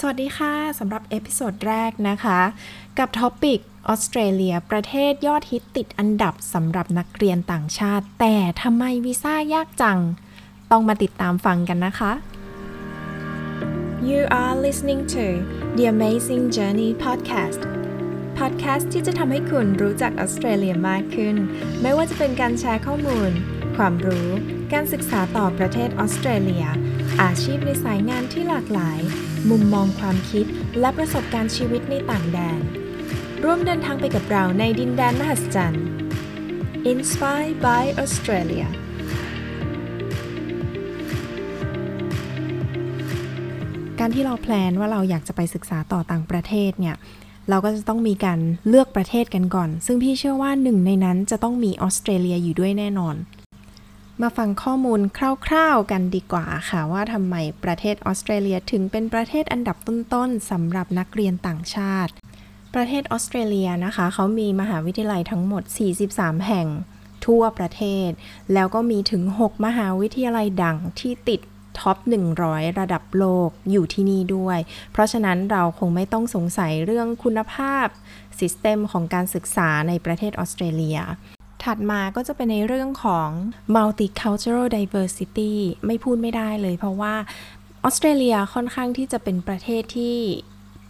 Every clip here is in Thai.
สวัสดีค่ะสำหรับ episode แรกนะคะ กับ topic ออสเตรเลีย ประเทศยอดฮิตติดอันดับสำหรับนักเรียนต่างชาติ แต่ทำไมวีซ่ายากจัง ต้องมาติดตามฟังกันนะคะ You are listening to the Amazing Journey podcast podcast ที่จะทำให้คุณรู้จักออสเตรเลียมากขึ้น ไม่ว่าจะเป็นการแชร์ข้อมูล ความรู้ การศึกษาต่อประเทศออสเตรเลีย อาชีพในสายงานที่หลากหลาย มุมมองความคิดและประสบการณ์ชีวิตในต่างแดน ร่วมเดินทางไปกับเราในดินแดนมหัศจรรย์ Inspired by Australia การที่เราแพลนว่าเราอยากจะไปศึกษาต่อต่างประเทศเนี่ย เราก็จะต้องมีการเลือกประเทศกันก่อน ซึ่งพี่เชื่อว่าหนึ่งในนั้นจะต้องมีออสเตรเลียอยู่ด้วยแน่นอน มาฟังข้อมูลคร่าวๆกันดีกว่าค่ะ ว่าทำไมประเทศออสเตรเลียถึงเป็นประเทศอันดับต้นๆสำหรับนักเรียนต่างชาติ ประเทศออสเตรเลียนะคะ เขามีมหาวิทยาลัยทั้งหมด 43 แห่งทั่วประเทศ แล้วก็มีถึง 6 มหาวิทยาลัยดังที่ติดท็อป 100 ระดับโลกอยู่ที่นี่ด้วย เพราะฉะนั้นเราคงไม่ต้องสงสัยเรื่องคุณภาพ สิสเต็มของการศึกษาในประเทศออสเตรเลีย ถัดมาก็จะเป็นในเรื่องของ multicultural diversity ไม่พูดไม่ได้เลย เพราะว่าออสเตรเลียค่อนข้างที่จะเป็นประเทศที่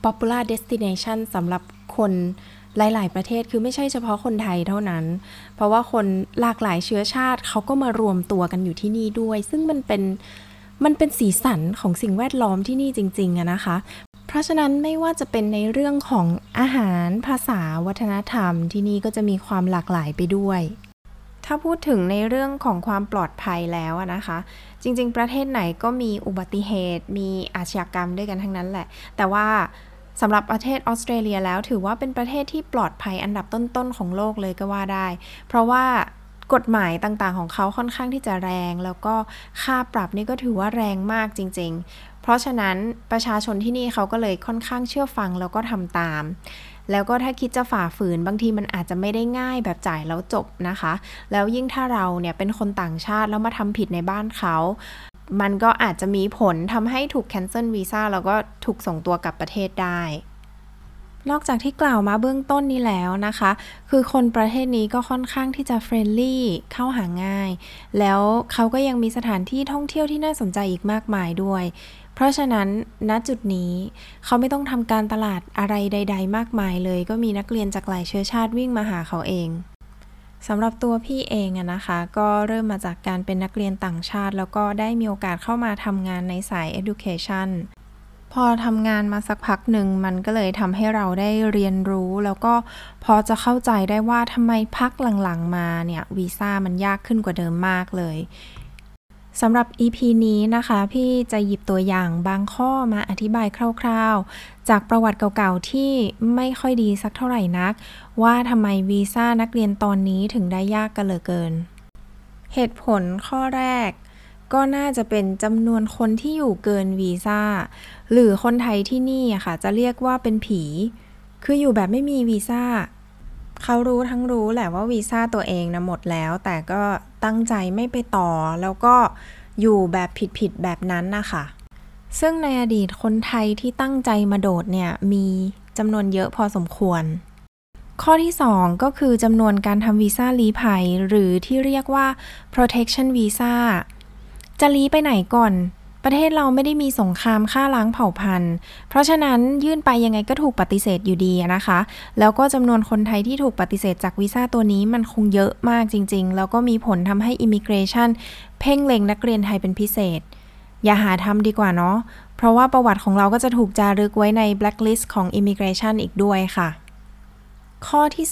popular destination สำหรับคนหลาย ๆ ประเทศคือไม่ใช่เฉพาะคนไทยเท่านั้น เพราะว่าคนหลากหลายเชื้อชาติเขาก็มารวมตัวกันอยู่ที่นี่ด้วย ซึ่งมันเป็นมันเป็นสีสันของสิ่งแวดล้อมที่นี่จริงๆอะนะคะ เพราะฉะนั้นไม่ว่าจะเป็นในเรื่องของอาหารภาษาวัฒนธรรมที่นี่ก็จะมีความหลากหลายไปด้วย ถ้าพูดถึงในเรื่องของความปลอดภัยแล้วนะคะ จริง ๆ ประเทศไหนก็มีอุบัติเหตุ มีอาชญากรรมด้วยกันทั้งนั้นแหละ แต่ว่าสำหรับประเทศออสเตรเลียแล้วถือว่าเป็นประเทศที่ปลอดภัยอันดับต้นๆของโลกเลยก็ว่าได้ เพราะว่ากฎหมายต่างๆของเขาค่อนข้างที่จะแรง แล้วก็ค่าปรับนี่ก็ถือว่าแรงมากจริง เพราะฉะนั้นประชาชนที่นี่เขาก็เลยค่อนข้างเชื่อฟังแล้วก็ทำตาม แล้วก็ถ้าคิดจะฝ่าฝืนบางทีมันอาจจะไม่ได้ง่ายแบบจ่ายแล้วจบนะคะ แล้วยิ่งถ้าเราเนี่ยเป็นคนต่างชาติแล้วมาทำผิดในบ้านเขา มันก็อาจจะมีผลทำให้ถูก cancel วีซ่าแล้วก็ถูกส่งตัวกลับประเทศได้นอกจากที่กล่าวมาเบื้องต้นนี้แล้วนะคะ คือคนประเทศนี้ก็ค่อนข้างที่จะ friendly เข้าหาง่าย แล้วเขาก็ยังมีสถานที่ท่องเที่ยวที่น่าสนใจอีกมากมายด้วย เพราะฉะนั้นณจุดนี้เขาไม่ต้องทำการตลาดอะไรใด ๆ มากมายเลย ก็มีนักเรียนจากหลายเชื้อชาติวิ่งมาหาเขาเองสำหรับตัวพี่เองอะนะคะ ก็เริ่มมาจากการเป็นนักเรียนต่างชาติ แล้วก็ได้มีโอกาสเข้ามาทำงานในสาย education พอทำงานมาสักพักหนึ่งมันก็เลยทำให้เราได้เรียนรู้ แล้วก็พอจะเข้าใจได้ว่าทำไมพักหลังๆมาเนี่ยวีซ่ามันยากขึ้นกว่าเดิมมากเลย สำหรับ EP นี้นะคะ พี่จะหยิบตัวอย่างบางข้อมาอธิบายคร่าวๆ จากประวัติเก่าๆ ที่ไม่ค่อยดีสักเท่าไหร่นัก ว่าทำไมวีซ่านักเรียนตอนนี้ถึงได้ยากกันเหลือเกิน เหตุผลข้อแรก ก็น่าจะเป็นจำนวนคนที่อยู่เกินวีซ่า หรือคนไทยที่นี่ค่ะ จะเรียกว่าเป็นผี คืออยู่แบบไม่มีวีซ่า เขารู้ทั้งรู้แหละว่าวีซ่าตัวเองนะหมดแล้ว แต่ก็ตั้งใจไม่ไปต่อ แล้วก็อยู่แบบผิดๆแบบนั้นนะคะซึ่งในอดีตคนไทยที่ตั้งใจมาโดดเนี่ยมีจำนวนเยอะพอสมควร ข้อที่ 2 ก็คือจำนวนการทำวีซ่าลี้ภัย หรือที่เรียกว่า protection visa จะลี้ไปไหนก่อน ประเทศเราไม่ได้มีสงครามฆ่าล้างเผ่าพันธุ์ เพราะฉะนั้นยื่นไปยังไงก็ถูกปฏิเสธอยู่ดีนะคะ แล้วก็จำนวนคนไทยที่ถูกปฏิเสธจากวีซ่าตัวนี้มันคงเยอะมากจริง ๆ แล้วก็มีผลทำให้ immigration เพ่งเล็งนักเรียนไทยเป็นพิเศษ อย่าหาทำดีกว่าเนาะ เพราะว่าประวัติของเราก็จะถูกจารึกไว้ใน blacklist ของ immigration อีกด้วยค่ะ ข้อที่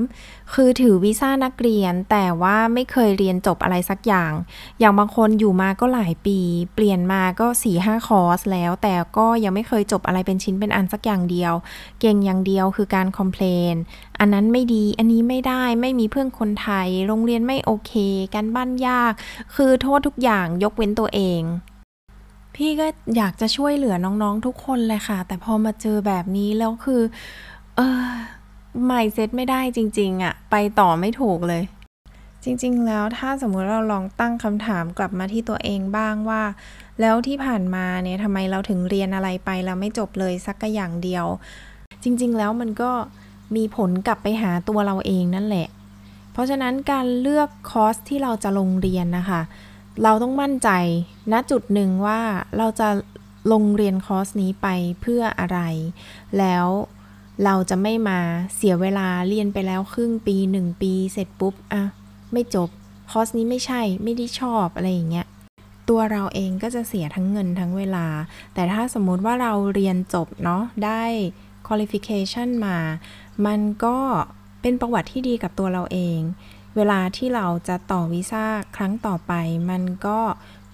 3 คือถือวีซ่านักเรียน แต่ว่าไม่เคยเรียนจบอะไรสักอย่าง อย่างบางคนอยู่มาก็หลายปี เปลี่ยนมาก็4-5คอร์สแล้ว แต่ก็ยังไม่เคยจบอะไรเป็นชิ้นเป็นอันสักอย่างเดียว เก่งอย่างเดียวคือการคอมเพลนอันนั้นไม่ดีอันนี้ไม่ได้ไม่มีเพื่อนคนไทย โรงเรียนไม่โอเค การบ้านยาก คือโทษทุกอย่างยกเว้นตัวเองพี่ก็อยากจะช่วยเหลือน้องๆทุกคนเลยค่ะ แต่พอมาเจอแบบนี้แล้วคือ เออ ไม่เซตไม่ได้จริง ๆอะไปต่อไม่ถูกเลย จริง ๆ แล้วถ้าสมมุติเราลองตั้งคำถามกลับมาที่ตัวเองบ้างว่า แล้วที่ผ่านมาเนี่ยทำไมเราถึงเรียนอะไรไปแล้วไม่จบเลยสักอย่างเดียว จริง ๆ แล้วมันก็มีผลกลับไปหาตัวเราเองนั่นแหละ เพราะฉะนั้นการเลือกคอร์สที่เราจะลงเรียนนะคะ เราต้องมั่นใจณจุดหนึ่งว่าเราจะลงเรียนคอร์สนี้ไปเพื่ออะไร แล้ว เราจะไม่มาเสียเวลาเรียนไปแล้วครึ่งปีหนึ่งปีเสร็จปุ๊บอะไม่จบคอร์สนี้ไม่ใช่ไม่ได้ชอบอะไรอย่างเงี้ย ตัวเราเองก็จะเสียทั้งเงินทั้งเวลา แต่ถ้าสมมุติว่าเราเรียนจบเนาะได้ qualification มา มันก็เป็นประวัติที่ดีกับตัวเราเอง เวลาที่เราจะต่อวีซ่าครั้งต่อไป มันก็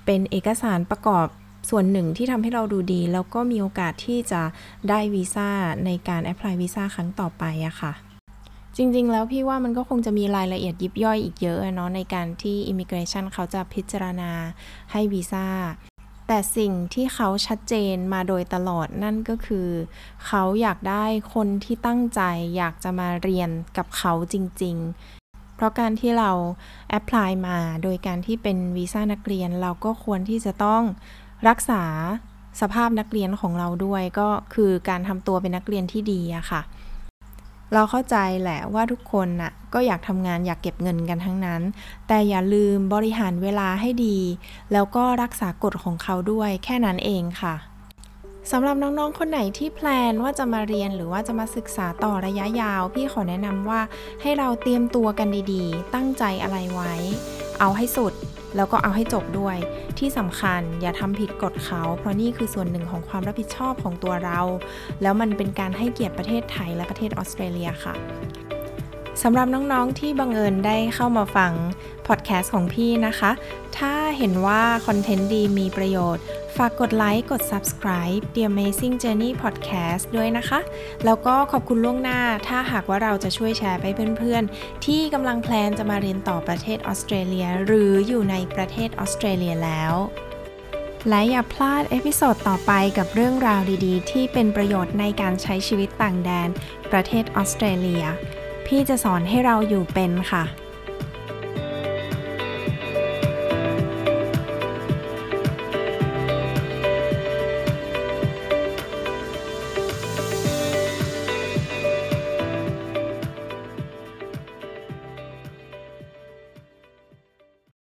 เป็นเอกสารประกอบ ส่วนหนึ่งที่ทำให้เราดูดี แล้วก็มีโอกาสที่จะได้วีซ่าในการ apply วีซ่าครั้งต่อไปอะค่ะจริง ๆ แล้วพี่ว่ามันก็คงจะมีรายละเอียดยิบย่อยอีกเยอะเนาะในการที่ Immigration เขาจะพิจารณาให้วีซ่า แต่สิ่งที่เขาชัดเจนมาโดยตลอดนั่นก็คือ เขาอยากได้คนที่ตั้งใจอยากจะมาเรียนกับเขาจริง ๆ เพราะการที่เรา apply มาโดยการที่เป็นวีซ่านักเรียนเราก็ควรที่จะต้อง รักษาสภาพนักเรียนของเราด้วยก็คือการทำตัวเป็นนักเรียนที่ดีอะค่ะ เราเข้าใจแหละว่าทุกคนน่ะก็อยากทำงานอยากเก็บเงินกันทั้งนั้น แต่อย่าลืมบริหารเวลาให้ดี แล้วก็รักษากฎของเขาด้วยแค่นั้นเองค่ะสำหรับน้องๆ คนไหนที่แพลนว่าจะมาเรียนหรือว่าจะมาศึกษาต่อระยะยาว พี่ขอแนะนำว่าให้เราเตรียมตัวกันดีๆ ตั้งใจอะไรไว้ เอาให้สุด แล้วก็เอาให้จบด้วย ที่สำคัญอย่าทำผิดกฎเขา เพราะนี่คือส่วนหนึ่งของความรับผิดชอบของตัวเรา แล้วมันเป็นการให้เกียรติประเทศไทยและประเทศออสเตรเลียค่ะสำหรับน้องๆที่บังเอิญได้เข้ามาฟังพอดแคสต์ของพี่นะคะ ถ้าเห็นว่าคอนเทนต์ดีมีประโยชน์ ฝากกดไลค์ กด subscribe The Amazing Journey Podcast ด้วยนะคะ แล้วก็ขอบคุณล่วงหน้า ถ้าหากว่าเราจะช่วยแชร์ไปเพื่อนๆ ที่กำลัง plan จะมาเรียนต่อประเทศออสเตรเลีย หรืออยู่ในประเทศออสเตรเลียแล้ว และอย่าพลาด episode ต่อไปกับเรื่องราวดีๆ ที่เป็นประโยชน์ในการใช้ชีวิตต่างแดน ประเทศออสเตรเลีย พี่จะสอนให้เราอยู่เป็นค่ะ